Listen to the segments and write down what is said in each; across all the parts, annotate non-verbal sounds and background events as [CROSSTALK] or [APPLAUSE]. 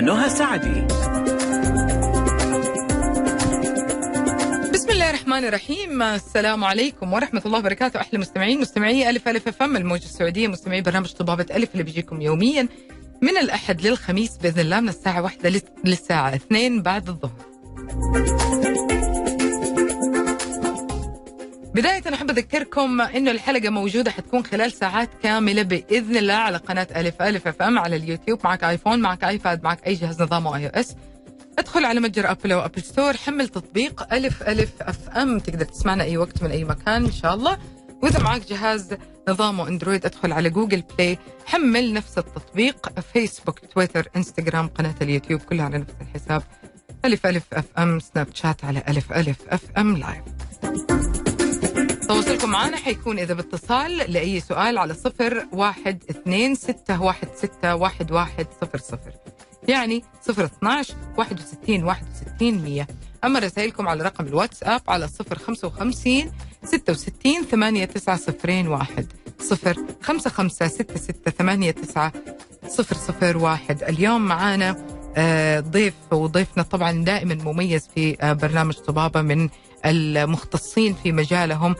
نهى سعدي. بسم الله الرحمن الرحيم. السلام عليكم ورحمة الله وبركاته. أحلى مستمعين مستمعي ألف ألف أف أم الموجة السعودية مستمعي برنامج طبابة ألف اللي بيجيكم يوميا. من الأحد للخميس بإذن الله من الساعة واحدة للساعة اثنين بعد الظهر. بداية أحب أذكركم أنه الحلقة موجودة حتكون خلال ساعات كاملة بإذن الله على قناة ألف ألف FM على اليوتيوب. معك iPhone معك iPad معك أي جهاز نظامه iOS. ادخل على متجر أبل أو Apple Store حمل تطبيق ألف ألف FM. تقدر تسمعنا أي وقت من أي مكان إن شاء الله. وإذا معك جهاز نظامه Android ادخل على Google Play. حمل نفس التطبيق. فيسبوك تويتر إنستغرام قناة اليوتيوب كلها على نفس الحساب. ألف ألف FM سناب شات على ألف ألف FM live تواصلكم معنا حيكون إذا باتصال لأي سؤال على صفر واحد اثنين ستة واحد ستة واحد واحد صفر صفر. يعني صفر اثناش واحد وستين واحد وستين مية. أما رسائلكم على رقم الواتساب على صفر خمسة وخمسين ستة وستين ثمانية تسعة صفرين واحد. صفر خمسة خمسة ستة ستة ثمانية تسعة صفر صفر واحد. اليوم معانا آه، ضيف وضيفنا طبعا دائما مميز في آه، برنامج طبابة من المختصين في مجالهم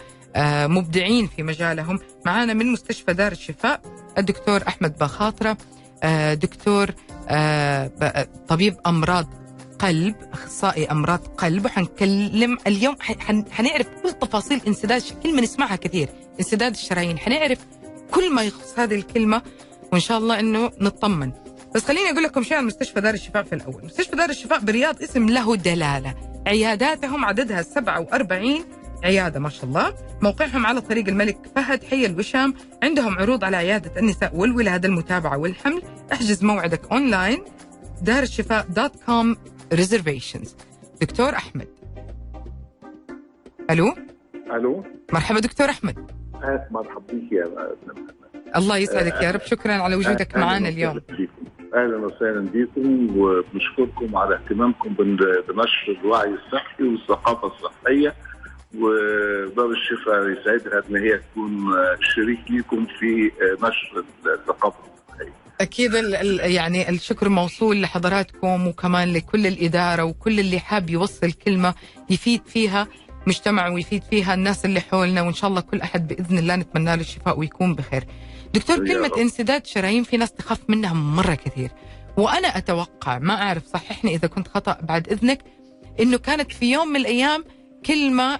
مبدعين في مجالهم. معانا من مستشفى دار الشفاء الدكتور أحمد بخاطرة آه، دكتور آه، طبيب أمراض قلب أخصائي أمراض قلب. وحنكلم اليوم حنعرف كل تفاصيل انسداد كلمه نسمعها كثير. انسداد الشرايين. حنعرف كل ما يخص هذه الكلمة وإن شاء الله إنه نطمن. بس خليني أقول لكم شيء عن مستشفى دار الشفاء في الأول. مستشفى دار الشفاء برياض اسم له دلالة. عياداتهم عددها 47 عيادة ما شاء الله. موقعهم على طريق الملك فهد حي الوشام. عندهم عروض على عيادة النساء والولادة المتابعة والحمل. احجز موعدك أونلاين دار الشفاء dot com reservations دكتور أحمد. ألو؟ ألو؟ مرحبا دكتور أحمد. مرحبا بك يا الله يسعدك يا رب. شكرا على وجودك معنا اليوم. أهلا وسهلا بكم وبنشكركم على اهتمامكم بنشر الوعي الصحي والثقافة الصحية. ودار الشفاء يسعدها أن هي تكون شريك ليكم في نشر الثقافه الصحيه. أكيد يعني الشكر موصول لحضراتكم وكمان لكل الإدارة وكل اللي حاب يوصل كلمة يفيد فيها مجتمع ويفيد فيها الناس اللي حولنا وإن شاء الله كل أحد بإذن الله نتمنى له الشفاء ويكون بخير. دكتور كلمة انسداد شرايين في ناس تخاف منها مرة كثير. وأنا أتوقع ما أعرف صححني إذا كنت خطأ بعد إذنك إنه كانت في يوم من الأيام كلمة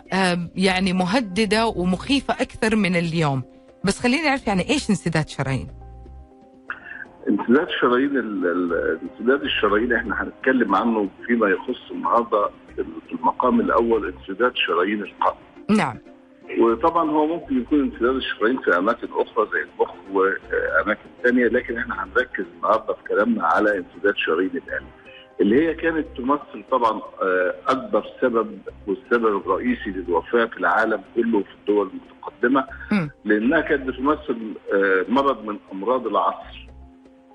يعني مهددة ومخيفة أكثر من اليوم بس خليني أعرف يعني إيش انسداد شرايين انسداد شرايين انسداد الشرايين إحنا هنتكلم عنه فيما يخص النهارده في المقام الأول انسداد شرايين القلب. نعم. وطبعا هو ممكن يكون انسداد الشرايين في أماكن أخرى زي المخ وأماكن ثانية لكن إحنا هنركز النهارده في كلامنا على انسداد شرايين القلب. اللي هي كانت تمثل طبعا أكبر سبب والسبب الرئيسي للوفاة في العالم كله في الدول المتقدمة لأنها كانت بتمثل مرض من أمراض العصر.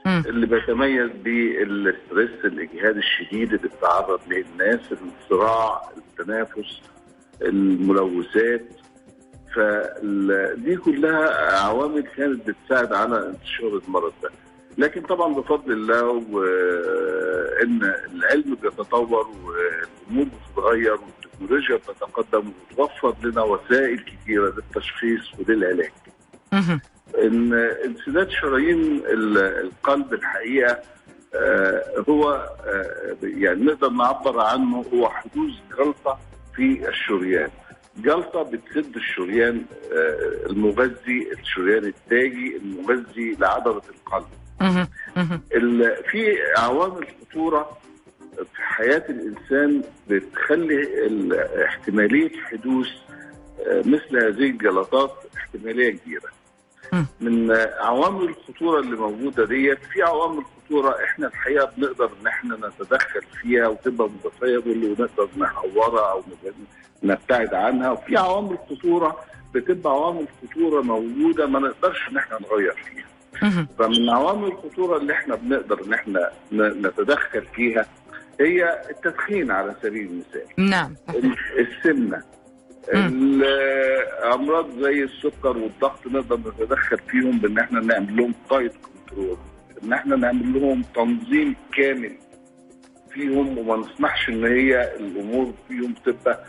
اللي بيتميز بالستريس الإجهاد الشديد اللي بتتعرض له الناس الصراع التنافس الملوثات. فدي كلها عوامل كانت بتساعد على انتشار المرض ده. لكن طبعا بفضل الله وإن العلم بيتطور والأمور بتتغير والتكنولوجيا بتتقدم وتوفر لنا وسائل كثيره للتشخيص وللعلاج. إن انسداد شرايين القلب الحقيقة هو يعني نقدر نعبر عنه هو حدوث جلطة في الشريان. جلطة بتسد الشريان المغذي الشريان التاجي المغذي لعضلة القلب. في عوامل خطورة في حياة الإنسان بتخلي احتمالية حدوث مثل هذه الجلطات احتمالية كبيرة. من عوامل الخطورة اللي موجودة ديت في عوامل خطورة إحنا الحقيقة بنقدر إن إحنا نتدخل فيها وتبقى متفاضل ونقدر نحورها أو نبتعد عنها وفي عوامل خطورة بتبقى عوامل خطورة موجودة ما نقدرش إن إحنا نغير فيها. فمن عوامل الخطورة اللي إحنا بنقدر إن إحنا نتدخل فيها هي التدخين على سبيل المثال. نعم. السمنة. الامراض زي السكر والضغط نقدر نتدخل فيهم بإن إحنا نعمل لهم دايت كنترول إن إحنا نعمل لهم تنظيم كامل فيهم وما نسمحش إن هي الأمور فيهم تبقى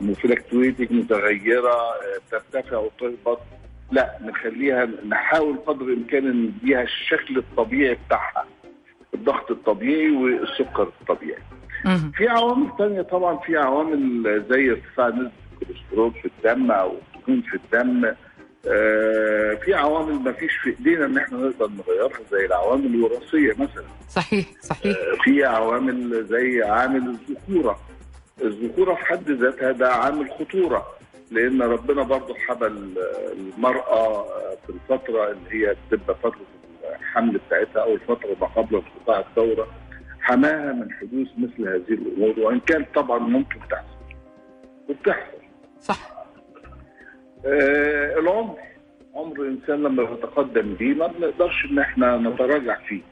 مفلكتويتنج متغيرة آه، ترتفع وتهبط. لا نخليها نحاول قدر الإمكان نديها الشكل الطبيعي بتاعها الضغط الطبيعي والسكر الطبيعي. في عوامل تانية طبعا في عوامل زي ارتفاع نسبة الكوليسترول في الدم أو الدهون في الدم. آه، في عوامل ما فيش في إيدينا إن إحنا نقدر نغيرها زي العوامل الوراثية مثلا. صحيح صحيح. آه، في عوامل زي عامل الذكورة الذكورة في حد ذاتها ده عامل خطورة. لأن ربنا برضه حمى المرأة في الفترة اللي هي بتبقى فترة الحمل بتاعتها أو الفترة ما قبل انقطاع الدورة حماها من حدوث مثل هذه الأمور وإن كان طبعا ممكن تحصل. وبتحصل. صح. آه العمر. عمر الإنسان لما يتقدم بيه ما بنقدرش إن إحنا نتراجع فيه.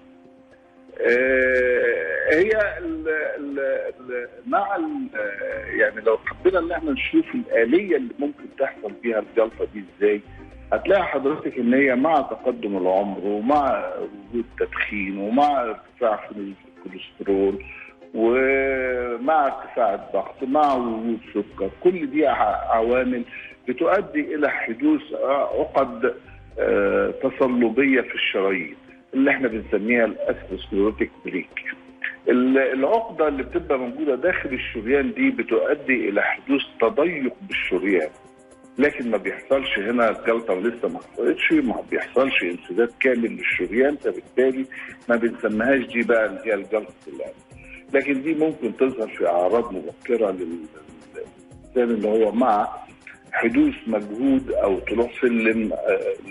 آه هي ال ال ال مع ال يعني لو حبينا ان إحنا نشوف الآلية اللي ممكن تحصل فيها الجلطة دي إزاي هتلاقي حضرتك ان هي مع تقدم العمر ومع وجود تدخين ومع ارتفاع الكوليسترول ومع ارتفاع الضغط مع وجود سكر كل دي عوامل بتؤدي إلى حدوث عقد آه، تصلبيه في الشرايين اللي إحنا بنسميها ال sclerotic plaque. العقدة اللي بتبقى موجودة داخل الشريان دي بتؤدي إلى حدوث تضيق بالشريان. لكن ما بيحصلش هنا الجلطه لسه ما حصلتش ما بيحصلش انسداد كامل للشريان فبالتالي ما بنسميهاش دي بقى اللي هي الجلطة القلب لكن دي ممكن تظهر في أعراض مبكرة لل- للإنسان اللي هو مع حدوث مجهود أو طلوع سلم آه،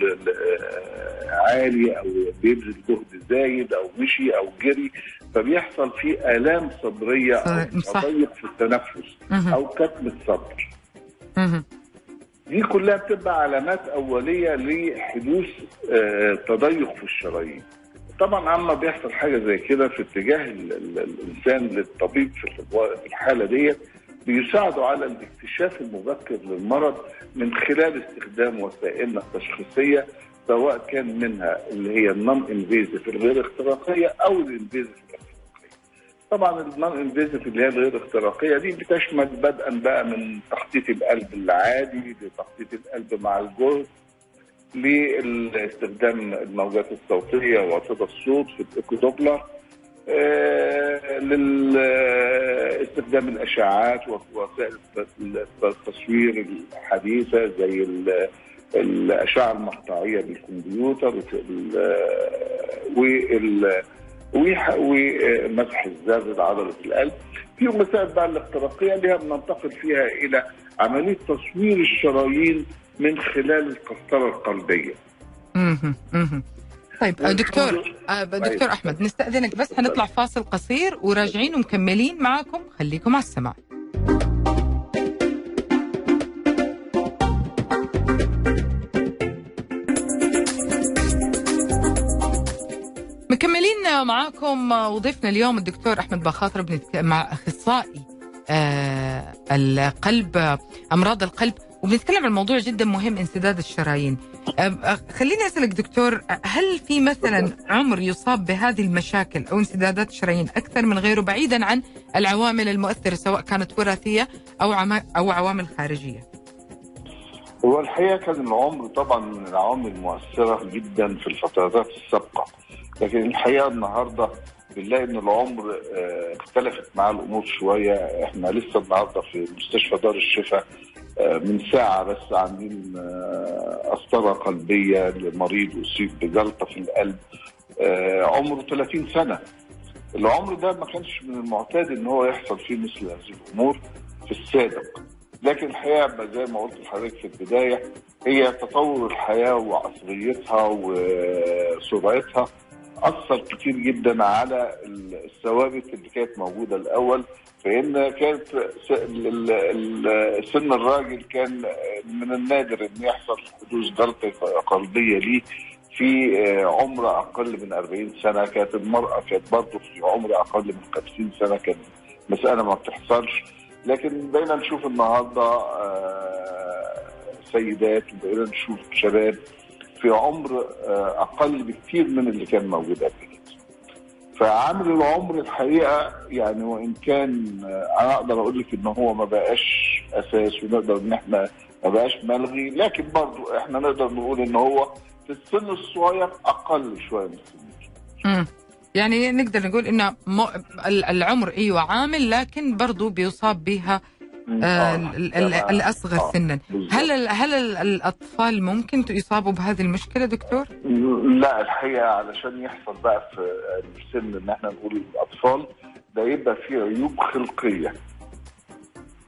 آه، عالي أو بيبذل جهد زايد أو مشي أو جري. فبيحصل فيه آلام صدرية أو. تضيق في التنفس مهم. أو كتم الصدر مهم. دي كلها بتبقى علامات أولية لحدوث آه، تضيق في الشرايين طبعا عما بيحصل حاجة زي كده في اتجاه ال- ال- الإنسان للطبيب في في الحالة ديت بيساعدوا على الاكتشاف المبكر للمرض من خلال استخدام وسائلنا التشخيصيه سواء كان منها اللي هي ال non-invasive الغير اختراقية أو ال invasive الاختراقيه. طبعا ال non-invasive اللي هي الغير اختراقية دي بتشمل بدءا بقى من تخطيط القلب العادي لتخطيط القلب مع الجهد لاستخدام الموجات الصوتية وصدى الصوت في ال echo Doppler آه، لاستخدام الاشعاعات ووسائل التصوير الحديثة زي الأشعة المقطعية بالكمبيوتر ال- وال ومسح الزر لعضلة القلب في مسائل بقى الاختراقية اللي هي بننتقل فيها إلى عملية تصوير الشرايين من خلال القسطره القلبية مهم. مهم. طيب دكتور آه، دكتور طيب. أحمد نستأذنك بس حنطلع فاصل قصير وراجعين ومكملين معكم خليكم على السماع معاكم وضيفنا اليوم الدكتور أحمد باخاطر بنتك... مع أخصائي آه القلب أمراض القلب. وبنتكلم عن موضوع جدا مهم انسداد الشرايين. آه، آه، خليني أسألك دكتور هل في مثلا عمر يصاب بهذه المشاكل أو انسدادات الشرايين أكثر من غيره بعيدا عن العوامل المؤثرة سواء كانت وراثية أو. أو عوامل خارجية؟ هو الحقيقة كان العمر طبعا من العوامل المؤثره جدا في الفترات السابقة. لكن الحقيقة النهارده بنلاقي إن العمر آه، اختلفت معاه الأمور شوية. إحنا لسه النهارده في مستشفى دار الشفاء آه، من ساعة بس عاملين آه، قسطره قلبية لمريض أصيب بجلطة في القلب. آه، عمره 30 سنة. العمر ده ما كانش من المعتاد إن هو يحصل فيه مثل هذه الأمور في السابق. لكن الحقيقة زي ما قلت لحضرتك في البداية هي تطور الحياة وعصريتها وسرعتها. أثر كتير جدا على الثوابت اللي كانت موجودة الأول فإن كانت سن الراجل كان من النادر إن يحصل حدوث جلطه قلبية ليه في آه، عمر أقل من 40 سنة. كانت المرأة كانت برضه في عمر أقل من 50 سنة كانت مسألة ما بتحصلش. لكن بقينا نشوف النهارده آه، سيدات وبقينا نشوف شباب في عمر آه، أقل بكثير من اللي كان موجود قبل كده. فعامل العمر الحقيقة يعني وإن كان أنا أقدر أقول لك ان هو ما بقاش أساس ونقدر إن إحنا ما بقاش ملغي لكن برضو إحنا نقدر نقول إن هو في السن الصغير أقل شوية من السن يعني نقدر نقول إنه م... العمر أيوه عامل لكن برضه بيصاب بها آه. الأصغر آه سنا. هل. هل الأطفال ممكن يصابوا بهذه المشكلة دكتور؟ لا الحقيقة علشان يحصل بقى في السن إن إحنا نقول الأطفال ده يبقى فيه عيوب خلقية.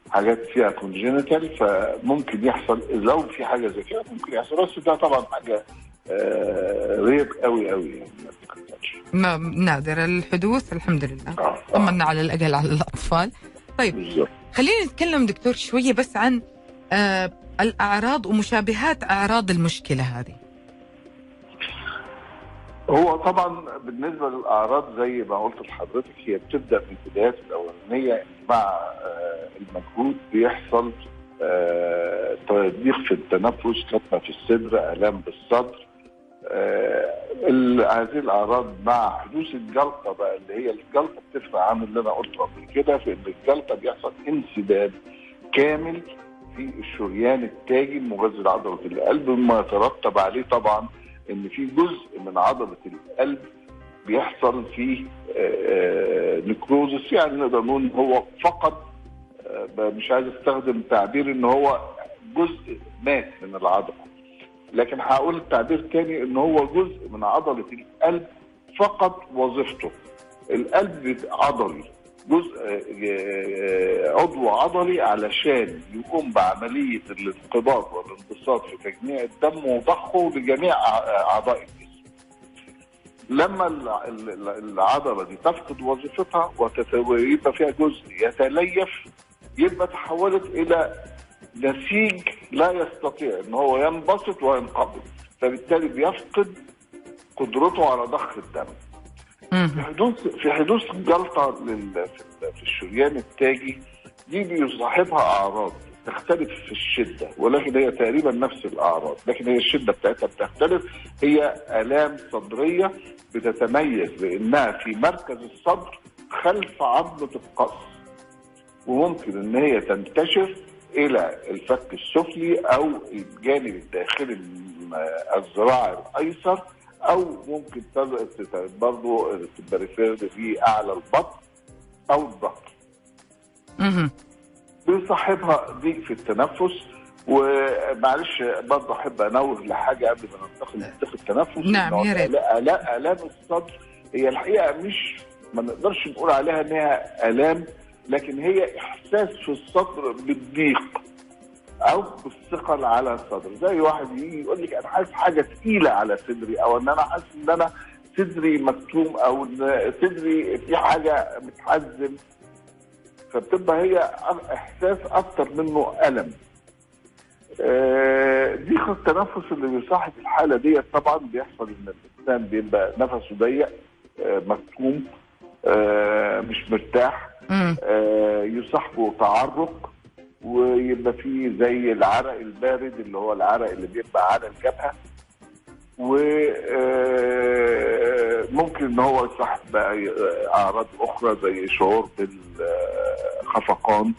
حاجات فيها كونجينيتال فممكن يحصل لو في حاجة زي كده ممكن يحصل. بس ده طبعا حاجة آه قوي قوي يعني ما نادر الحدوث الحمد لله. آه طمنا على الاقل على الأطفال. طيب بالزبط. خلينا نتكلم دكتور شوية بس عن آه الأعراض ومشابهات أعراض المشكلة هذه هو طبعا بالنسبة للأعراض زي ما قلت لحضرتك هي بتبدأ من البدايات الأولانية مع آه المجهود بيحصل آه تضييق في التنفس كتمة في الصدر آلام بالصدر هذه الأعراض مع حدوث الجلطة بقى اللي هي الجلطة بتفرق عن اللي أنا قلته قبل كده في إن الجلطة بيحصل انسداد كامل في الشريان التاجي المغذي لعضلة القلب مما يترتب عليه طبعا إن في جزء من عضلة القلب بيحصل فيه نكروزس يعني نقدر نقول هو فقد مش عايز أستخدم تعبير إن هو جزء مات من العضلة. لكن هقول التعبير تاني إن هو جزء من عضلة القلب فقد وظيفته القلب عضلي جزء عضو عضلي علشان يقوم بعملية الانقباض والانبساط في تجميع الدم وضخه لجميع أعضاء الجسم. لما العضلة دي تفقد وظيفتها ويبقى فيها جزء يتليف يبقى تحولت إلى نسيج لا يستطيع إن هو ينبسط وينقبض فبالتالي بيفقد قدرته على ضخ الدم. في حدوث في حدوث جلطة في الشريان التاجي دي بيصاحبها أعراض تختلف في الشدة ولكن هي تقريبا نفس الأعراض لكن هي الشدة بتاعتها بتختلف هي آلام صدرية بتتميز بإنها في مركز الصدر خلف عظمه القص وممكن إن هي تنتشر إلى الفك السفلي أو الجانب الداخلي الذراع الأيسر أو ممكن برضه في اعلى البطن أو الظهر. بيصاحبها ضيق في التنفس ومعلش برضه أحب انوه لحاجة قبل ما ننتقل لضيق التنفس. نعم يا ريت. آلام الصدر هي الحقيقة مش ما نقدرش نقول عليها إنها آلام لكن هي إحساس في الصدر بالضيق أو بالثقل على الصدر. زي واحد يجي يقول لك أنا حاسس حاجة ثقيله على صدري أو إن أنا حاسس إن أنا صدري مكتوم أو إن صدري في حاجة متحزن. فبتبقى هي إحساس أكتر منه ألم. ضيق التنفس اللي بيصاحب الحالة ديت طبعا بيحصل إن الإنسان بيبقى نفسه ضيق مكتوم. مش مرتاح. يصاحبه تعرق ويبقى فيه زي العرق البارد اللي هو العرق اللي بيبقى على الجبهة. وممكن إن هو يصاحب أعراض أخرى زي شعور بالخفقان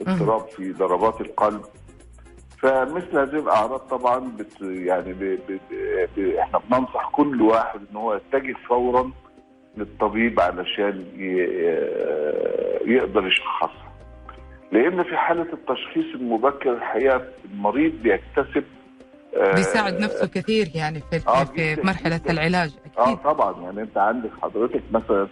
اضطراب في ضربات القلب. فمثل هذه الأعراض طبعا بت يعني ب ب ب إحنا بننصح كل واحد إن هو يتجه فورا للطبيب علشان يقدر يشخصها. لأن في حالة التشخيص المبكر الحقيقة المريض بيكتسب بيساعد نفسه كثير يعني في, آه في مرحلة العلاج أكيد. آه طبعا. يعني أنت عندك حضرتك مثلا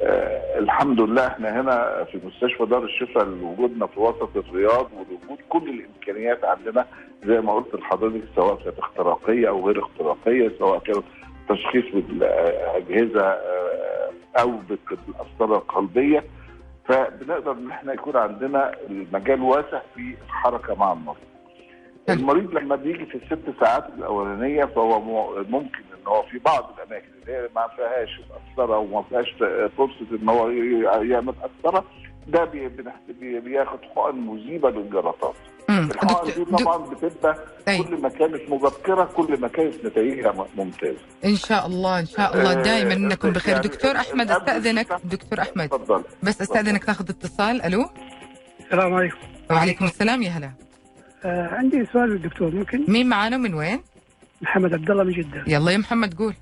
آه الحمد لله إحنا هنا في مستشفى دار الشفاء وجودنا في وسط الرياض ووجود كل الإمكانيات عندنا. زي ما قلت لحضرتك سواء كانت اختراقية أو غير اختراقية سواء كانت تشخيص بالأجهزة آه أو بالقسطره القلبية فبنقدر إن إحنا يكون عندنا المجال واسع في الحركة مع المريض. المريض لما بيجي في الست ساعات الأولانية فهو ممكن إن هو في بعض الأماكن اللي هي ما فيهاش قسطره وما فيهاش فرصة إن هو يعمل قسطره ده بياخد حقن مذيبه للجلطات. الحقن دي طبعا بتبقى أي. كل ما كانت مبكرة كل ما كانت نتائجها ممتازة. إن شاء الله إن شاء الله. آه، دائما انكم بخير. يعني دكتور أحمد أستأذنك. دكتور أحمد. اتفضل. بس أستأذنك ناخذ اتصال. ألو؟ السلام عليكم. وعليكم السلام. يا هلا. آه عندي سؤال للدكتور ممكن؟ مين معانا؟ من وين؟ محمد عبد الله من جدة. يلا يا محمد قول.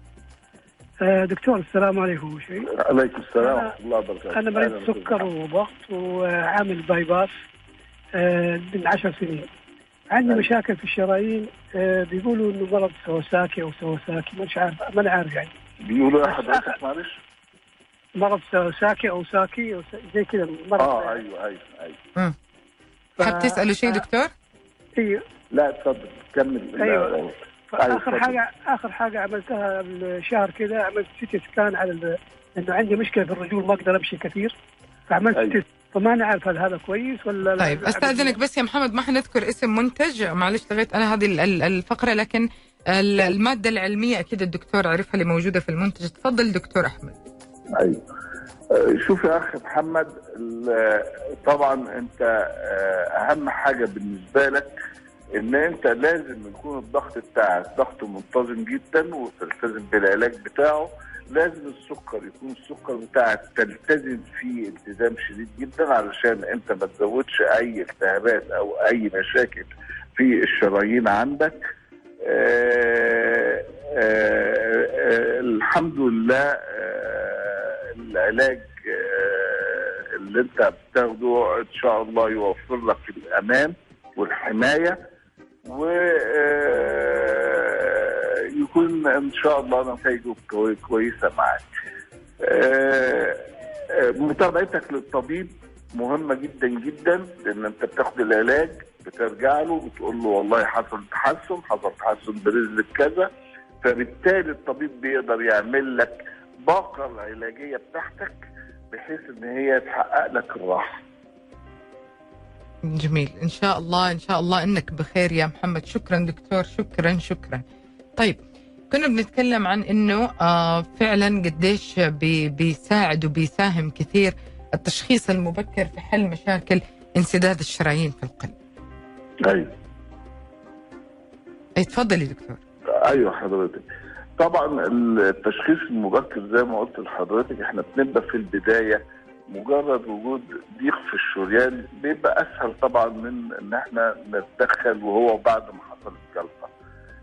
آه دكتور السلام عليكم. شيء عليكم السلام أنا- ورحمة الله وبركاته. أنا مريض سكر وضغط وعامل bypass من عشر سنين عندي أيوة. مشاكل في الشرايين آه بيقولوا إنه مرض سوساكي أو سوساكي مش عارف ما أنا عارف يعني بيقولوا يا حضرتك معلش مرض سوساكي أو ساكي أو س- زي كذا مرض آه أيوه أيوه أيوه ف- حاب تساله شيء دكتور أيوه لا اتفضل كمل. لا. فاخر اتفضل. حاجة آخر حاجة عملتها الشهر كذا عملت سيتي سكان على ال- لأنه عندي مشكلة في الرجول ما أقدر أمشي كثير فعملت أيوة. فما نعرف هل هذا كويس ولا لا. طيب أستاذنك بس يا محمد ما حنذكر اسم منتج؟ معلش لغيت أنا هذه ال- ال- الفقرة لكن ال- المادة العلمية أكيد الدكتور عرفها اللي موجودة في المنتج. تفضل دكتور أحمد. أيوه. آه، شوف يا اخ محمد ال- طبعا أنت آه، أهم حاجة بالنسبة لك إن أنت لازم يكون الضغط بتاعك ضغط منتظم جدا وتلتزم بالعلاج بتاعه. لازم السكر يكون السكر بتاعك تلتزم فيه التزام شديد جدا علشان أنت ما تزودش أي التهابات أو أي مشاكل في الشرايين عندك. آه آه آه الحمد لله العلاج اللي أنت بتاخده إن شاء الله يوفر لك الأمان والحماية. و يكون إن شاء الله نتائجه كوي- كويسة معاك. آه، آه، متابعتك للطبيب مهمة جدا جدا لأن أنت بتاخد العلاج بترجع له بتقول له والله حصل تحسن حصل تحسن بنسبه كذا فبالتالي الطبيب بيقدر يعمل لك باقة العلاجية بتاعتك بحيث إن هي تحقق لك الراحة. جميل إن شاء الله إن شاء الله إنك بخير يا محمد شكرا دكتور شكرا شكرا طيب كنا بنتكلم عن إنه آه فعلا قديش بي بيساعد وبيساهم كثير التشخيص المبكر في حل مشاكل انسداد الشرايين في القلب. أيوه. أي تفضلي دكتور. أيوه حضرتك. طبعا التشخيص المبكر زي ما قلت لحضرتك إحنا بنبدا في البداية مجرد وجود ضيق في الشريان بيبقى أسهل طبعا من إن إحنا نتدخل وهو بعد ما حصل الجلطة.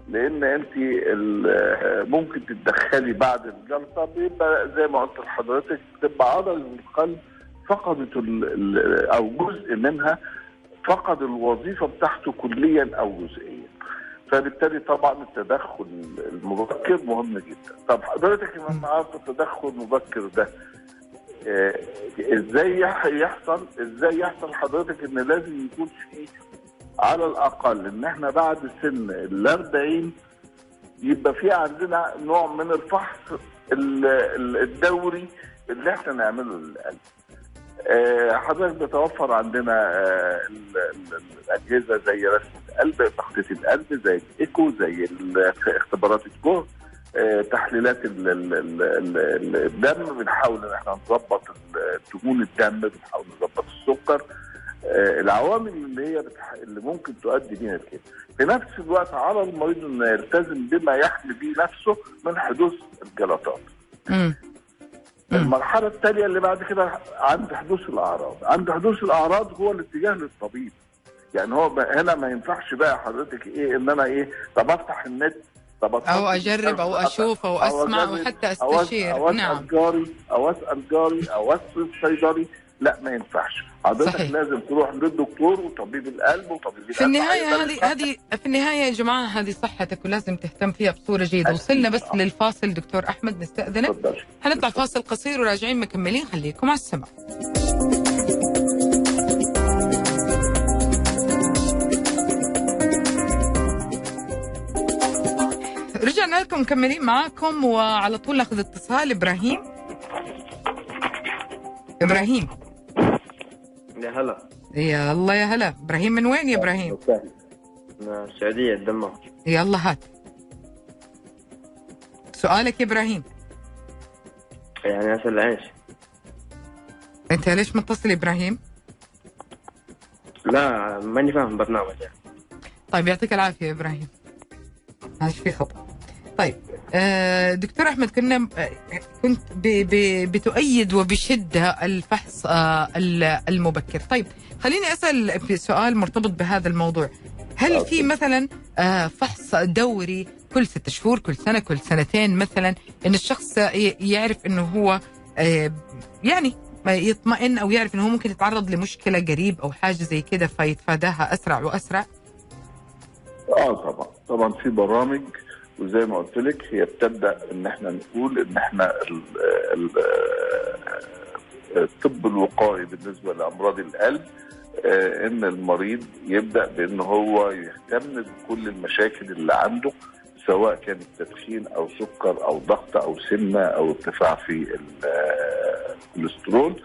لأن انت ممكن تتدخلي بعد الجلطه بيبقى زي ما قلت لحضرتك بتبقى عضله القلب فقدت أو جزء منها فقد الوظيفة بتاعته كليا أو جزئيا. فبالتالي طبعا التدخل المبكر مهم جدا. طب حضرتك لما عارف التدخل المبكر ده آه، إزاي يح- يحصل؟ إزاي يحصل حضرتك إن لازم يكون في على الأقل إن إحنا بعد سن ال 40 يبقى في عندنا نوع من الفحص ال- ال- الدوري اللي إحنا نعمله للقلب آه، حضرتك بيتوفر عندنا آه، ال- ال- الأجهزة زي رسم القلب تخطيط القلب زي الإيكو زي اختبارات الجهد آه، تحليلات ال- ال- ال- ال- الدم. بنحاول إن إحنا نظبط دهون الدم بنحاول نظبط السكر. العوامل اللي هي بتح... اللي ممكن تؤدي بينا لكده. في نفس الوقت على المريض إنه يلتزم بما يحمي به نفسه من حدوث الجلطات. المرحلة التالية اللي بعد كده عند حدوث الأعراض. عند حدوث الأعراض هو الاتجاه للطبيب. يعني هو هنا ما ينفعش بقى حضرتك إيه إن أنا إيه طب أفتح النت طب أو أجرب أو أشوف أو أسمع أو حتى أو أستشير. أو أسأل نعم. جاري أو أسأل جاري أو أسأل صيدلي. لا ما ينفعش. حضرتك صحيح. لازم تروح للدكتور وطبيب القلب وطبيب في القلب هيقدر هذه. هذه في النهاية يا جماعة هذه صحتك ولازم تهتم فيها بصورة جيدة. أكيد. وصلنا بس آه. للفاصل دكتور أحمد نستأذنك. اتفضل حنطلع فاصل قصير وراجعين مكملين. خليكم على السمع رجعنا لكم مكملين معاكم وعلى طول ناخذ اتصال إبراهيم. إبراهيم. يا هلا. يا الله يا هلا. إبراهيم من وين يا إبراهيم؟ من السعودية الدمام يلا هات. سؤالك يا إبراهيم. يعني أسأل عيش أنت ليش متصل إبراهيم؟ لا ماني فاهم برنامج يعني. طيب يعطيك العافية يا إبراهيم. معلش في خطا طيب دكتور أحمد كنا آه، كنت بتؤيد وبشدة الفحص آه، ال- المبكر. طيب خليني أسأل في سؤال مرتبط بهذا الموضوع. هل في مثلا آه، فحص دوري كل ست شهور كل سنة كل سنتين مثلا إن الشخص يعرف إنه هو آه، يعني يطمئن أو يعرف إنه هو ممكن يتعرض لمشكلة قريب أو حاجة زي كده فيتفاداها أسرع وأسرع؟ آه طبعا. طبعا في برامج وزي ما قلت لك هي بتبدأ إن إحنا نقول إن إحنا ال ال الطب الوقائي بالنسبة لأمراض القلب آه، إن المريض يبدأ بإن هو يهتم بكل المشاكل اللي عنده سواء كانت تدخين أو سكر أو ضغط أو سمنة أو ارتفاع في ال- الكوليسترول.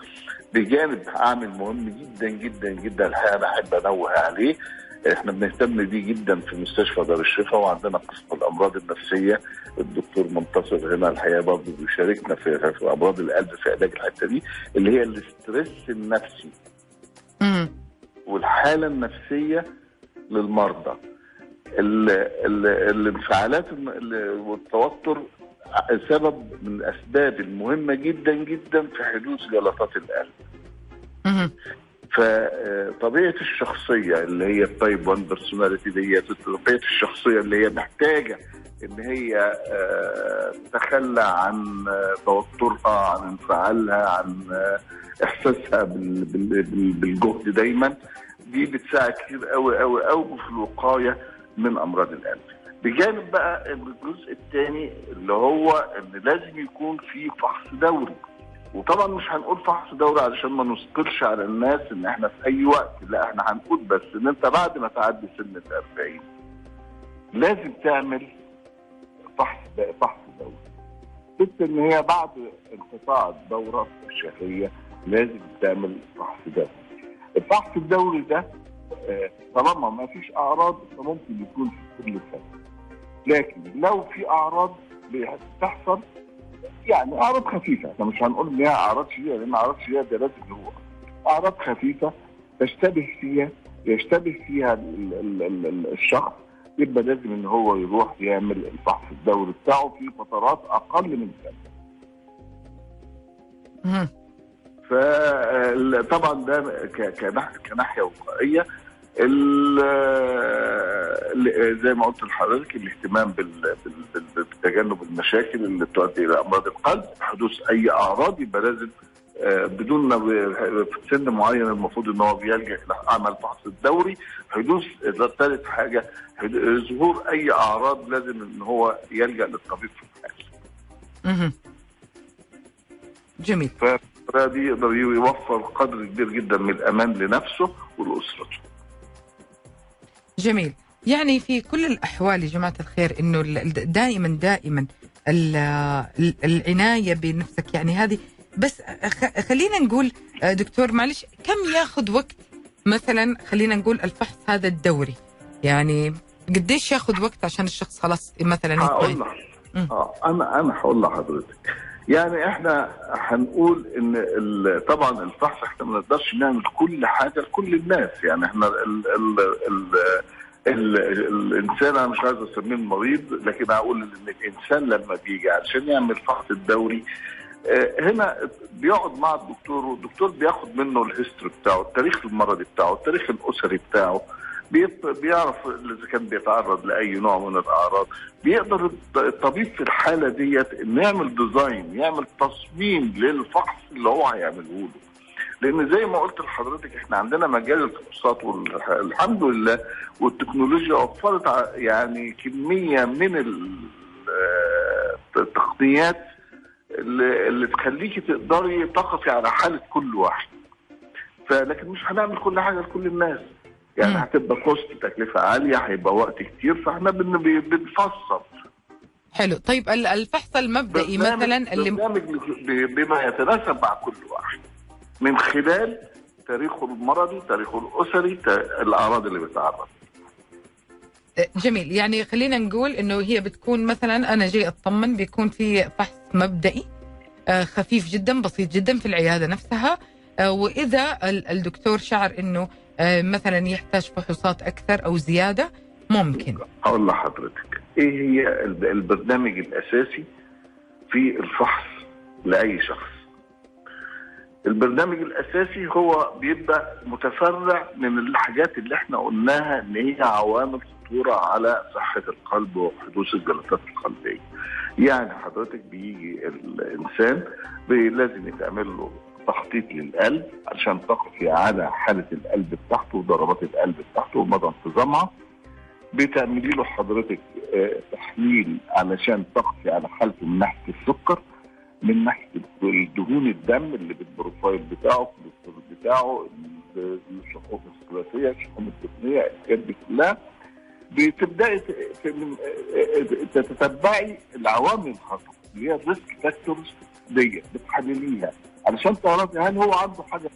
بجانب عامل مهم جدا جدا جدا الحقيقة أنا أحب أنوه عليه إحنا بنهتم بيه جدا في مستشفى دار الشفاء وعندنا قسم الأمراض النفسية الدكتور منتصر هنا الحقيقة برضه بيشاركنا في, في امراض القلب في علاج الحتة دي اللي هي الاسترس النفسي. امم والحالة النفسية للمرضى. ال- ال- الانفعالات والتوتر سبب من الأسباب المهمة جدا جدا في حدوث جلطات القلب. فطبيعة الشخصية اللي هي ال type 1 personality هي طبيعة الشخصية اللي هي محتاجة إن هي آه، تتخلى عن آه، توترها عن انفعالها عن آه، إحساسها بال- بال- بال- بالجهد دايما دي بتساعد كتير قوي قوي قوي في الوقاية من أمراض القلب. بجانب بقى الجزء الثاني اللي هو إن لازم يكون في فحص دوري. وطبعا مش هنقول فحص دوري علشان ما نثقلش على الناس إن إحنا في أي وقت لا إحنا هنقول بس إن أنت بعد ما تعدي سن ال 40 لازم تعمل فحص فحص دوري ست إن هي بعد انقطاع الدورة الشهرية لازم تعمل فحص دوري الفحص الدوري ده آه، طالما ما فيش أعراض فممكن يكون في كل سنه لكن لو في أعراض بتحصل يعني أعراض خفيفة. إحنا مش هنقول إن هي أعراض شديدة لأن أعراض شديدة ده لازم هو أعراض خفيفة تشتبه فيها يشتبه فيها ال- ال- ال- ال- الشخص يبقى لازم إن هو يروح يعمل الفحص الدوري بتاعه في فترات أقل من سنة. فطبعا ده كناحية وقائيه زي ما قلت لحضرتك الاهتمام بتجنب المشاكل اللي تؤدي إلى أمراض القلب حدوث أي أعراض يبقى لازم آه، بدون ما في سن معين المفروض إن هو بيلجأ إلى عمل فحص الدوري حدوث ثالث حاجة ظهور أي أعراض لازم إن هو يلجأ للطبيب في الحال. جميل. فالطريقة دي يقدر يوفر قدر كبير جدا من الأمان لنفسه ولأسرته. جميل. يعني في كل الأحوال يا جماعة الخير أنه دائما دائما ال- ال- العناية بنفسك يعني هذه. بس خلينا نقول آه، دكتور معلش كم ياخذ وقت؟ مثلا خلينا نقول الفحص هذا الدوري. يعني قديش ياخذ وقت عشان الشخص خلاص مثلا هقول لك مم. آه أنا أنا هقول لحضرتك يعني إحنا هنقول إن طبعا الفحص إحنا ما نقدرش نعمل كل حاجة لكل الناس. يعني إحنا ال ال ال ال الإنسان أنا مش عايز أسميه المريض لكن هقول إن الإنسان لما بيجي عشان يعمل فحص الدوري آه، هنا بيقعد مع الدكتور والدكتور بياخد منه ال history بتاعه التاريخ المرضي بتاعه التاريخ الأسري بتاعه بيعرف إذا كان بيتعرض لأي نوع من الأعراض بيقدر الط- الطبيب في الحالة ديت إنه يعمل design يعمل تصميم للفحص اللي هو هيعمله له. لأن زي ما قلت لحضرتك إحنا عندنا مجال الفحوصات والحمد لله والتكنولوجيا وفرت يعني كمية من آه، التقنيات اللي, اللي تخليكي تقدري تقفي على حالة كل واحد. فلكن مش هنعمل كل حاجة لكل الناس. يعني. هتبقى كوست تكلفة عالية هيبقى وقت كتير فاحنا بنفصل. حلو. طيب ال- الفحص المبدئي مثلا اللي برنامج بما يتناسب مع كل واحد. من خلال تاريخه المرضي تاريخه الأسري الأعراض اللي بيتعرض جميل. يعني خلينا نقول إنه هي بتكون مثلا أنا جاي أطمن بيكون في فحص مبدئي آه، خفيف جدا بسيط جدا في العيادة نفسها. آه، وإذا الدكتور شعر إنه مثلا يحتاج فحوصات أكثر أو زيادة ممكن أقول لحضرتك إيه هي البرنامج الأساسي في الفحص لأي شخص البرنامج الأساسي هو بيبقى متفرع من الحاجات اللي إحنا قلناها إن هي عوامل خطورة على صحة القلب وحدوث الجلطات القلبية. يعني حضرتك بيجي الإنسان لازم يتعمل له تخطيط للقلب عشان تقفي على حالة القلب بتاعته وضربات القلب بتاعته ومدى انتظامها. بتعملي له حضرتك آه، تحليل علشان تقفي على حالته من ناحية السكر من ناحية الدهون الدم ال lipid profile بتاعه الكوليسترول بتاعه الشحوم الثلاثية الشحوم الدهنيه الحاجات دي كلها بتبدأي تتتبعي العوامل الخطر اللي هي ال risk factors دي بتحلليها علشان تعرفي هل هو عنده حاجة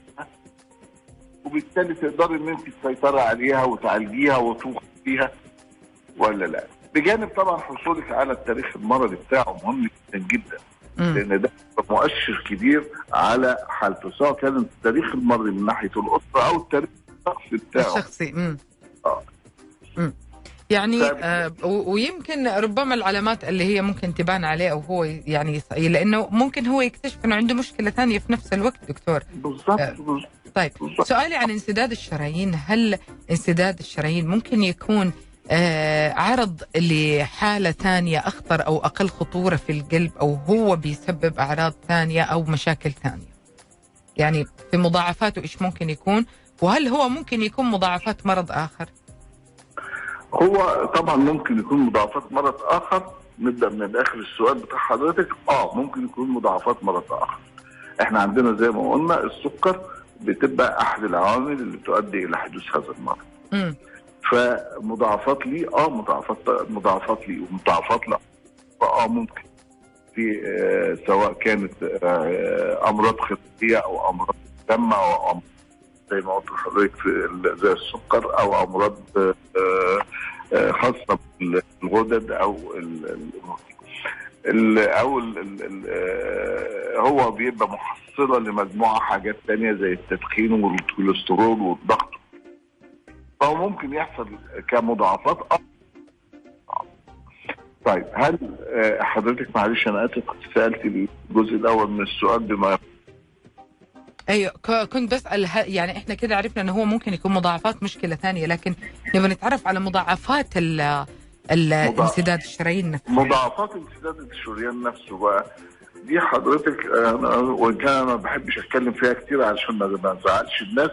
وبالتالي تقدري إن انت تسيطري عليها وتعالجيها وتوقفي فيها ولا لأ؟ بجانب طبعا حصولك على التاريخ المرضي بتاعه مهم جدا جدا لأن ده مؤشر كبير على حالته سواء كان التاريخ المرضي من ناحية الأسرة أو التاريخ الشخصي بتاعه. الشخصي. امم آه. يعني آه ويمكن ربما العلامات اللي هي ممكن تبان عليه أو هو يعني لأنه ممكن هو يكتشف إنه عنده مشكلة ثانية في نفس الوقت دكتور. بالضبط آه طيب بالزبط. سؤالي عن انسداد الشرايين. هل انسداد الشرايين ممكن يكون آه عرض لحالة ثانية أخطر أو أقل خطورة في القلب أو هو بيسبب أعراض ثانية أو مشاكل ثانية؟ يعني في مضاعفاته إيش ممكن يكون؟ وهل هو ممكن يكون مضاعفات مرض آخر؟ هو طبعا ممكن يكون مضاعفات مرض آخر. نبدأ من الآخر السؤال بتاع حضرتك. آه ممكن يكون مضاعفات مرض آخر. إحنا عندنا زي ما قلنا السكر بتبقى أحد العوامل اللي تؤدي إلى حدوث هذا المرض. م. فمضاعفات لي آه مضاعفات مضاعفات لي ومضاعفات لا. آه ممكن. في آه سواء كانت آه أمراض خطيه أو أمراض دم أو أمراض زي ما قلت لحضرتك زي السكر أو أمراض آه آه خاصة بالغدد أو أو آه، هو بيبقى محصلة لمجموعة حاجات تانية زي التدخين والكوليسترول والضغط. فهو ممكن يحصل كمضاعفات طيب هل حضرتك معلش أنا آسف سألت الجزء الأول من السؤال بما أيوه كنت بسأل يعني إحنا كده عرفنا إنه هو ممكن يكون مضاعفات مشكلة ثانية لكن نبغى نتعرف على مضاعفات الانسداد الشرايين نفسه مضاعفات انسداد الشريان نفسه بقى دي حضرتك أنا وإن كان أنا ما بحبش أتكلم فيها كتير علشان ما نزعلش الناس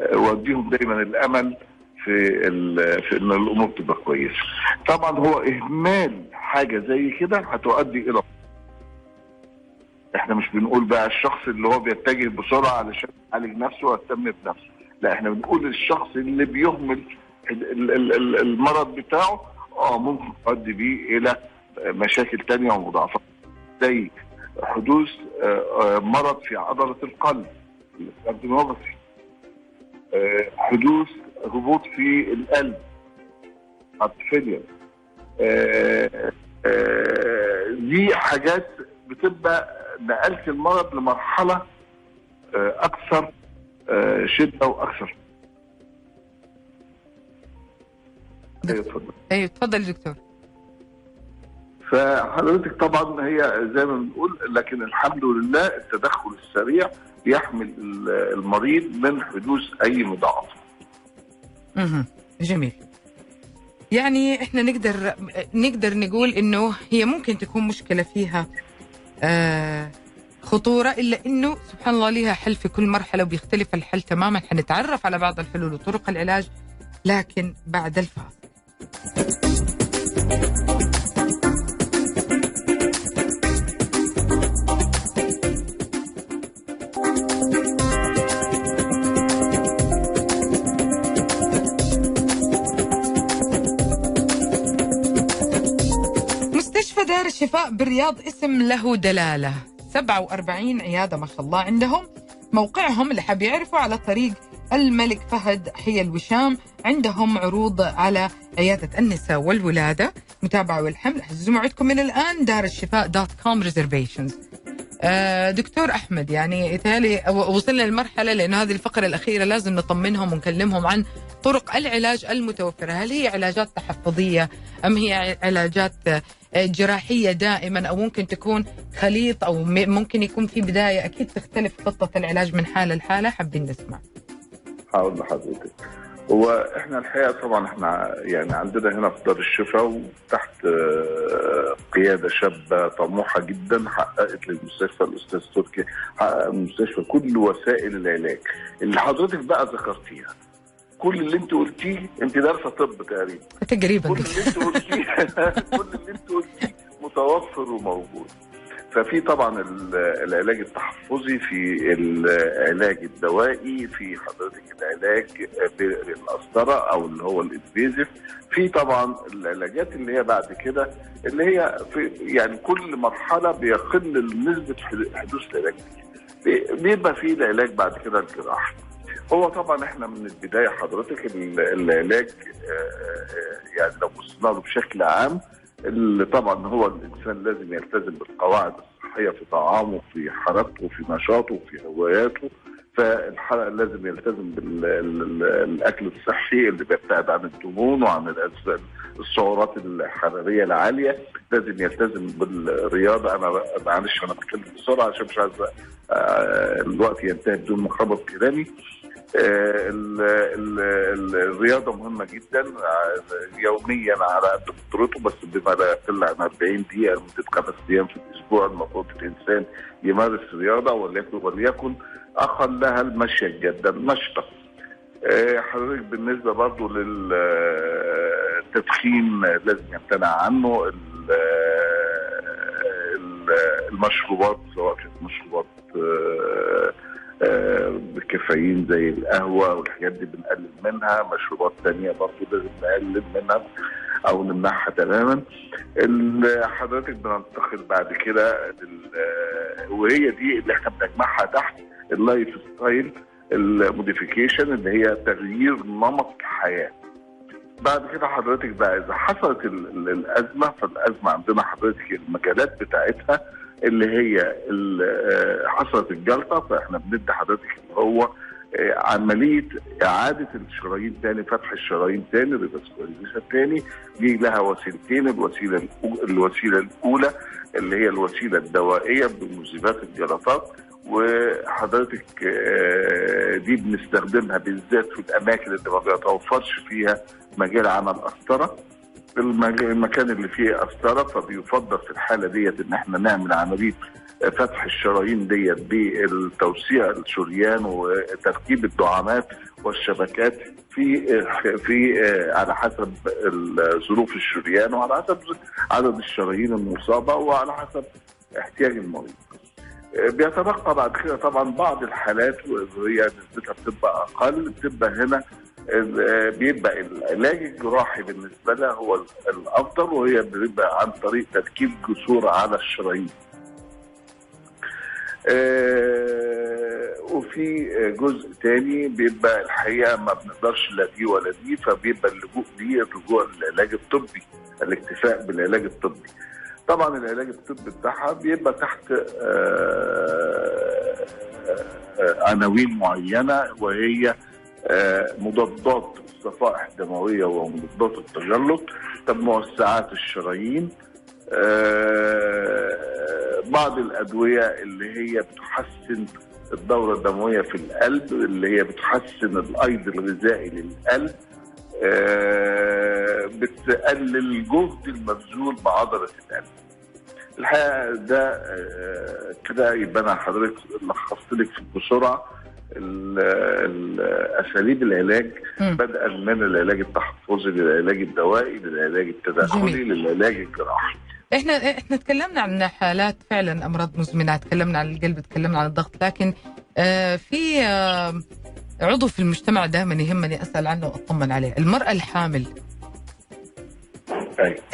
آه، وأديهم دايما الأمل في في إن الأمور تبقى كويسة. طبعا هو إهمال حاجة زي كده هتؤدي إلى إحنا مش بنقول بقى الشخص اللي هو بيتجه بسرعة علشان يعالج نفسه ويهتم بنفسه، لا إحنا بنقول الشخص اللي بيهمل المرض بتاعه آه ممكن تؤدي بيه إلى مشاكل تانية ومضاعفات. زي حدوث آه، آه، مرض في عضلة القلب ال cardiomyopathy آه، حدوث هبوط في القلب heart دي حاجات بتبقى نقلت المرض لمرحلة آه، أكثر شدة وأكثر. أيوه اتفضل. أيوه اتفضل دكتور. فحضرتك طبعا هي زي ما بنقول لكن الحمد لله التدخل السريع بيحمل المريض من حدوث أي مضاعفه أها جميل. يعني إحنا نقدر نقدر نقول إنه هي ممكن تكون مشكلة فيها آه خطورة إلا أنه سبحان الله لها حل في كل مرحلة وبيختلف الحل تماما. حنتعرف على بعض الحلول وطرق العلاج لكن بعد الفاصل. الشفاء بالرياض اسم له دلالة. 47 عيادة ما شاء الله عندهم. موقعهم اللي حاب يعرفوا على طريق الملك فهد حي الوشام. عندهم عروض على عيادة النساء والولادة. متابعة والحمل. حجزوا موعدكم من الآن. دار الشفاء dot com reservations آه، دكتور أحمد يعني يتهيألي وصلنا للمرحلة لأنه هذه الفقرة الأخيرة لازم نطمنهم ونكلمهم عن طرق العلاج المتوفرة، هل هي علاجات تحفظية أم هي علاجات جراحية دائما أو ممكن تكون خليط أو ممكن يكون في بداية أكيد تختلف خطة العلاج من حالة لحالة حابين نسمع. حاضر لحضرتك. هو إحنا الحقيقة طبعا إحنا يعني عندنا هنا في دار الشفاء وتحت آه، قيادة شابة طموحة جدا حققت للمستشفى الأستاذ تركي حقق المستشفى كل وسائل العلاج اللي حضرتك بقى ذكرتيها كل اللي انت قلتيه انت دارسة طب تقريبا. تقريبا. كل اللي انت قلتيه [LAUGHS] كل اللي انت قلتيه متوفر وموجود. ففي طبعا العلاج التحفظي في العلاج الدوائي في حضرتك العلاج بالقسطره أو اللي هو الانفيزيف في طبعا العلاجات اللي هي بعد كده اللي هي في يعني كل مرحلة بيقل نسبة حدوث العلاج. بيبقى في العلاج بعد كده الجراحي هو طبعا إحنا من البداية حضرتك العلاج يعني لو بصينا له بشكل عام اللي طبعا هو الإنسان لازم يلتزم بالقواعد الصحية في طعامه في حركته في نشاطه في هواياته. فالحلقة لازم يلتزم بالاكل الصحي اللي بيبتعد عن الدهون وعن السعرات الحرارية العالية. لازم يلتزم بالرياضة. أنا معلش أنا بتكلم بسرعة عشان مش عايز الوقت ينتهي بدون ما اخبط كلامي. الرياضة مهمة جدا يوميا على قد فطرته بس بما لا يقل عن 40 دقيقة لمدة خمس أيام في الأسبوع المفروض الإنسان يمارس رياضة وليكن وليكن أقلها المشي الجادة النشطة حضرتك بالنسبة برضو للتدخين لازم يمتنع عنه المشروبات سواء كانت مشروبات بالكافيين زي القهوة والحاجات دي بنقلل منها مشروبات تانية برضه لازم نقلل منها أو نمنعها تماما. حضرتك بننتقل بعد كده وهي دي اللي إحنا بنجمعها تحت ال lifestyle ال modification اللي هي تغيير نمط الحياة بعد كده حضرتك بقى إذا حصلت الأزمة فالأزمة عندنا حضرتك المجالات بتاعتها اللي هي حصلت الجلطة. فإحنا بندي حضرتك اللي هو عملية إعادة الشرايين تاني فتح الشرايين تاني revascularization تاني. دي لها وسيلتين؟ الوسيلة الوسيلة الأولى اللي هي الوسيلة الدوائية بمذيبات الجلطات. وحضرتك دي بنستخدمها بالذات في الأماكن اللي ما بيتوفرش فيها مجال عمل قسطره المكان اللي فيه قسطره فبيفضل في الحالة ديت إن إحنا نعمل عملية فتح الشرايين ديت بالتوسيع الشريان وتركيب الدعامات والشبكات في في على حسب ظروف الشريان وعلى حسب عدد الشرايين المصابة وعلى حسب احتياج المريض. بيتبقى بعد كده طبعا بعض الحالات وهي نسبتها بتبقى أقل بتبقى هنا بيبقى العلاج الجراحي بالنسبة لها هو الافضل وهي بيبقى عن طريق تركيب جسور على الشرايين. وفي جزء تاني بيبقى الحقيقة ما بنقدرش لا دي ولا دي فبيبقى اللجوء ليه الرجوع للعلاج الطبي الاكتفاء بالعلاج الطبي. طبعا العلاج الطبي بتاعها بيبقى تحت عناوين معينه وهي مضادات الصفائح الدموية ومضادات التجلط موسعات الشرايين بعض الأدوية اللي هي بتحسن الدورة الدموية في القلب اللي هي بتحسن الأيض الغذائي للقلب بتقلل الجهد المبذول بعضلة القلب. الحقيقة ده كده يبقى أنا حضرتك لخصت لك بسرعة أساليب العلاج بدءا من العلاج التحفظي للعلاج الدوائي للعلاج التداخلي. للعلاج الجراحي إحنا إحنا تكلمنا عن حالات فعلا أمراض مزمنه تكلمنا عن القلب تكلمنا عن الضغط لكن آه في آه عضو في المجتمع دائما يهمني أسأل عنه وأطمن عليه المرأة الحامل.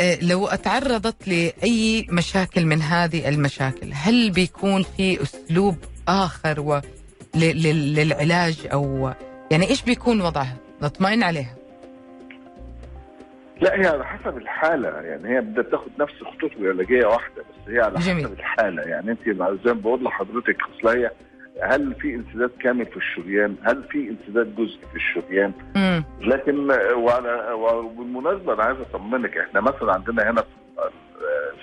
آه لو أتعرضت لأي مشاكل من هذه المشاكل هل بيكون في أسلوب آخر و للعلاج أو يعني إيش بيكون وضعها نطمئن عليها لا هي على حسب الحالة يعني هي بدها تاخد نفس الخطوط العلاجيه واحدة بس هي على جميل. حسب الحالة يعني أنت زي ما بقول لحضرتك أصل هي هل في انسداد كامل في الشريان؟ هل في انسداد جزئي في الشريان؟ مم. لكن وعلى وبالمناسبة أنا عايز أطمنك إحنا مثلا عندنا هنا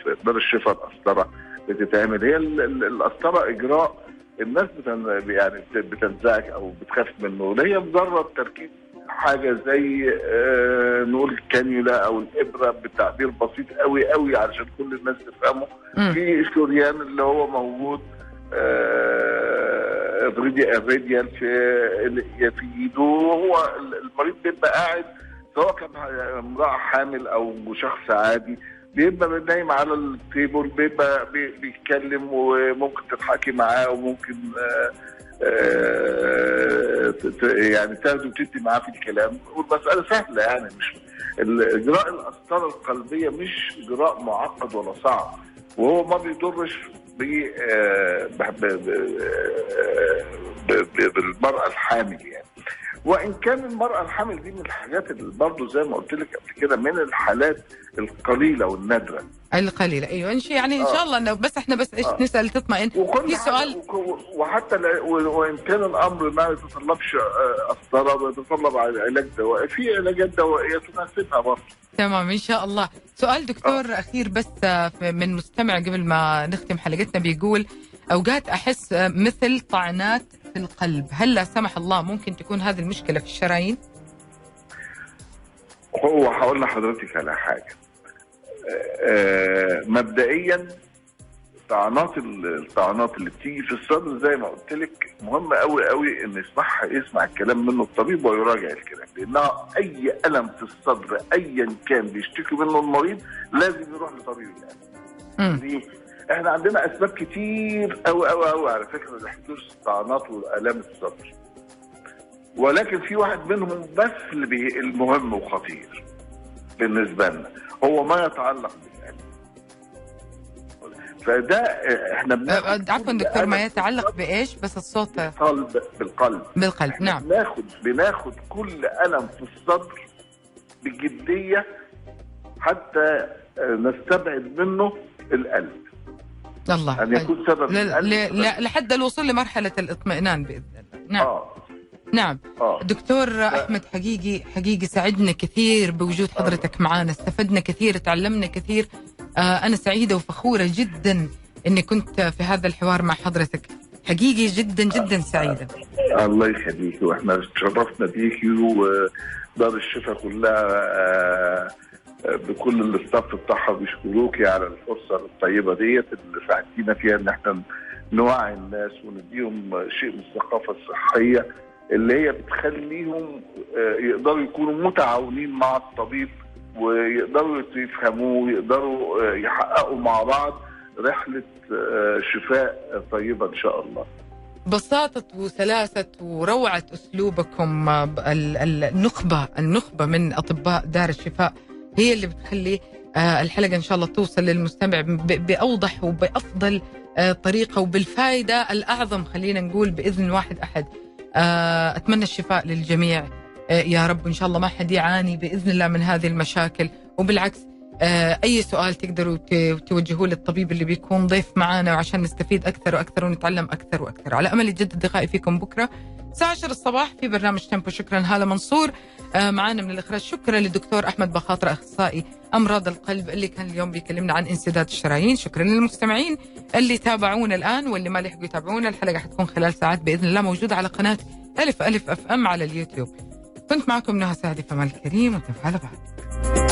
في دار الشفاء القسطره بتتعمل هي ال- ال- القسطره إجراء الناس بتن يعني بت- بتنزعج أو بتخاف منه. اللي هي مجرد تركيب. حاجة زي آه نقول الكانيولا أو الإبرة بتعبير بسيط قوي قوي علشان كل الناس تفهمه. في الشريان اللي هو موجود آه، الرادي- الراديال في في إيده. وهو المريض بيبقى قاعد سواء كان امراه حامل أو شخص عادي. بيبقى نايم على التيبل بيبقى بي- بيتكلم وممكن تضحكي معاه وممكن آه، آه، يعني تاخدي وتدي معاه في الكلام. والمسألة سهلة يعني مش الاجراء القسطره القلبية مش إجراء معقد ولا صعب. وهو ما بيضرش آه، بالمرأة الحامل يعني. وإن كان المرأة الحامل دي من الحاجات اللي برضه زي ما قلت لك قبل كده من الحالات القليلة والنادرة. القليلة. أيوه يعني إن آه. شاء الله إنه بس إحنا بس إيش آه. نسأل تطمئن. وكل في سؤال؟ وحتى وإن كان الأمر ما يتطلبش آه، قسطره ويتطلب علاج دوائي. في علاجات دوائية تناسبها برضه تمام إن شاء الله. سؤال دكتور أخير بس آه، من مستمع قبل ما نختم حلقتنا بيقول أوقات أحس آه، مثل طعنات القلب هل لا سمح الله ممكن تكون هذه المشكلة في الشرايين هو هقول لحضرتك على حاجة آه، مبدئيا طعنات ال- الطعنات اللي بتيجي في الصدر زي ما قلت لك مهم قوي قوي إن يسمعها يسمع الكلام منه الطبيب ويراجع الكلام لأنها أي ألم في الصدر ايا كان بيشتكي منه المريض لازم يروح لطبيب القلب مم. ليه؟ إحنا عندنا اسباب كتير قوي قوي قوي على فكرة لحدوث الطعنات والالام الصدر ولكن في واحد منهم بس اللي بي المهم وخطير بالنسبة لنا هو ما يتعلق بالقلب فده إحنا بناخد عفوا دكتور ما يتعلق بإيش؟ بس الصوت. قلب بالقلب. بالقلب إحنا نعم. بناخد بناخد كل الم في الصدر بجدية حتى نستبعد منه القلب. الله أن يكون سبب ل- القلب ل- ل- لحد الوصول لمرحلة الاطمئنان بإذن الله. نعم. آه. نعم. آه. دكتور أحمد حقيقي حقيقي سعدنا كثير بوجود حضرتك معنا استفدنا كثير تعلمنا كثير. آه أنا سعيدة وفخورة جدا إني كنت في هذا الحوار مع حضرتك. حقيقي جدا جدا سعيدة. الله يخليك وإحنا تشرفنا بيكي ودار الشفاء كلها آه، آه، بكل الاستاف بتاعها بيشكروكي على الفرصة الطيبة ديت اللي ساعدتينا فيها إن إحنا نوعي الناس ونديهم شيء من الثقافة الصحية اللي هي بتخليهم آه، يقدروا يكونوا متعاونين مع الطبيب ويقدروا يفهموه ويقدروا آه، يحققوا مع بعض رحلة آه، شفاء طيبة إن شاء الله. بساطة وسلاسة وروعة أسلوبكم ال- ال- النخبة النخبة من أطباء دار الشفاء هي اللي بتخلي آه، الحلقة إن شاء الله توصل للمستمع ب- بأوضح وبأفضل آه، طريقة وبالفائدة الأعظم خلينا نقول بإذن واحد أحد. آه، أتمنى الشفاء للجميع. يا رب إن شاء الله ما حد يعاني بإذن الله من هذه المشاكل. وبالعكس آه، أي سؤال تقدروا توجهوه للطبيب اللي بيكون ضيف معانا وعشان نستفيد أكثر وأكثر ونتعلم أكثر وأكثر. على أمل يجدد لقائي فيكم بكرة. الساعة 10 الصباح في برنامج تيمبو. شكرا. هالة منصور. آه، معانا من الإخراج. شكرا للدكتور أحمد بخاطر أخصائي أمراض القلب اللي كان اليوم بيكلمنا عن انسداد الشرايين. شكرا للمستمعين اللي تابعونا الآن واللي ما لحقوا يتابعونا. الحلقة حتكون خلال ساعات بإذن الله. موجودة على قناة ألف ألف FM على اليوتيوب. كنت معكم نهى سعدي فمال الكريم. على بعض.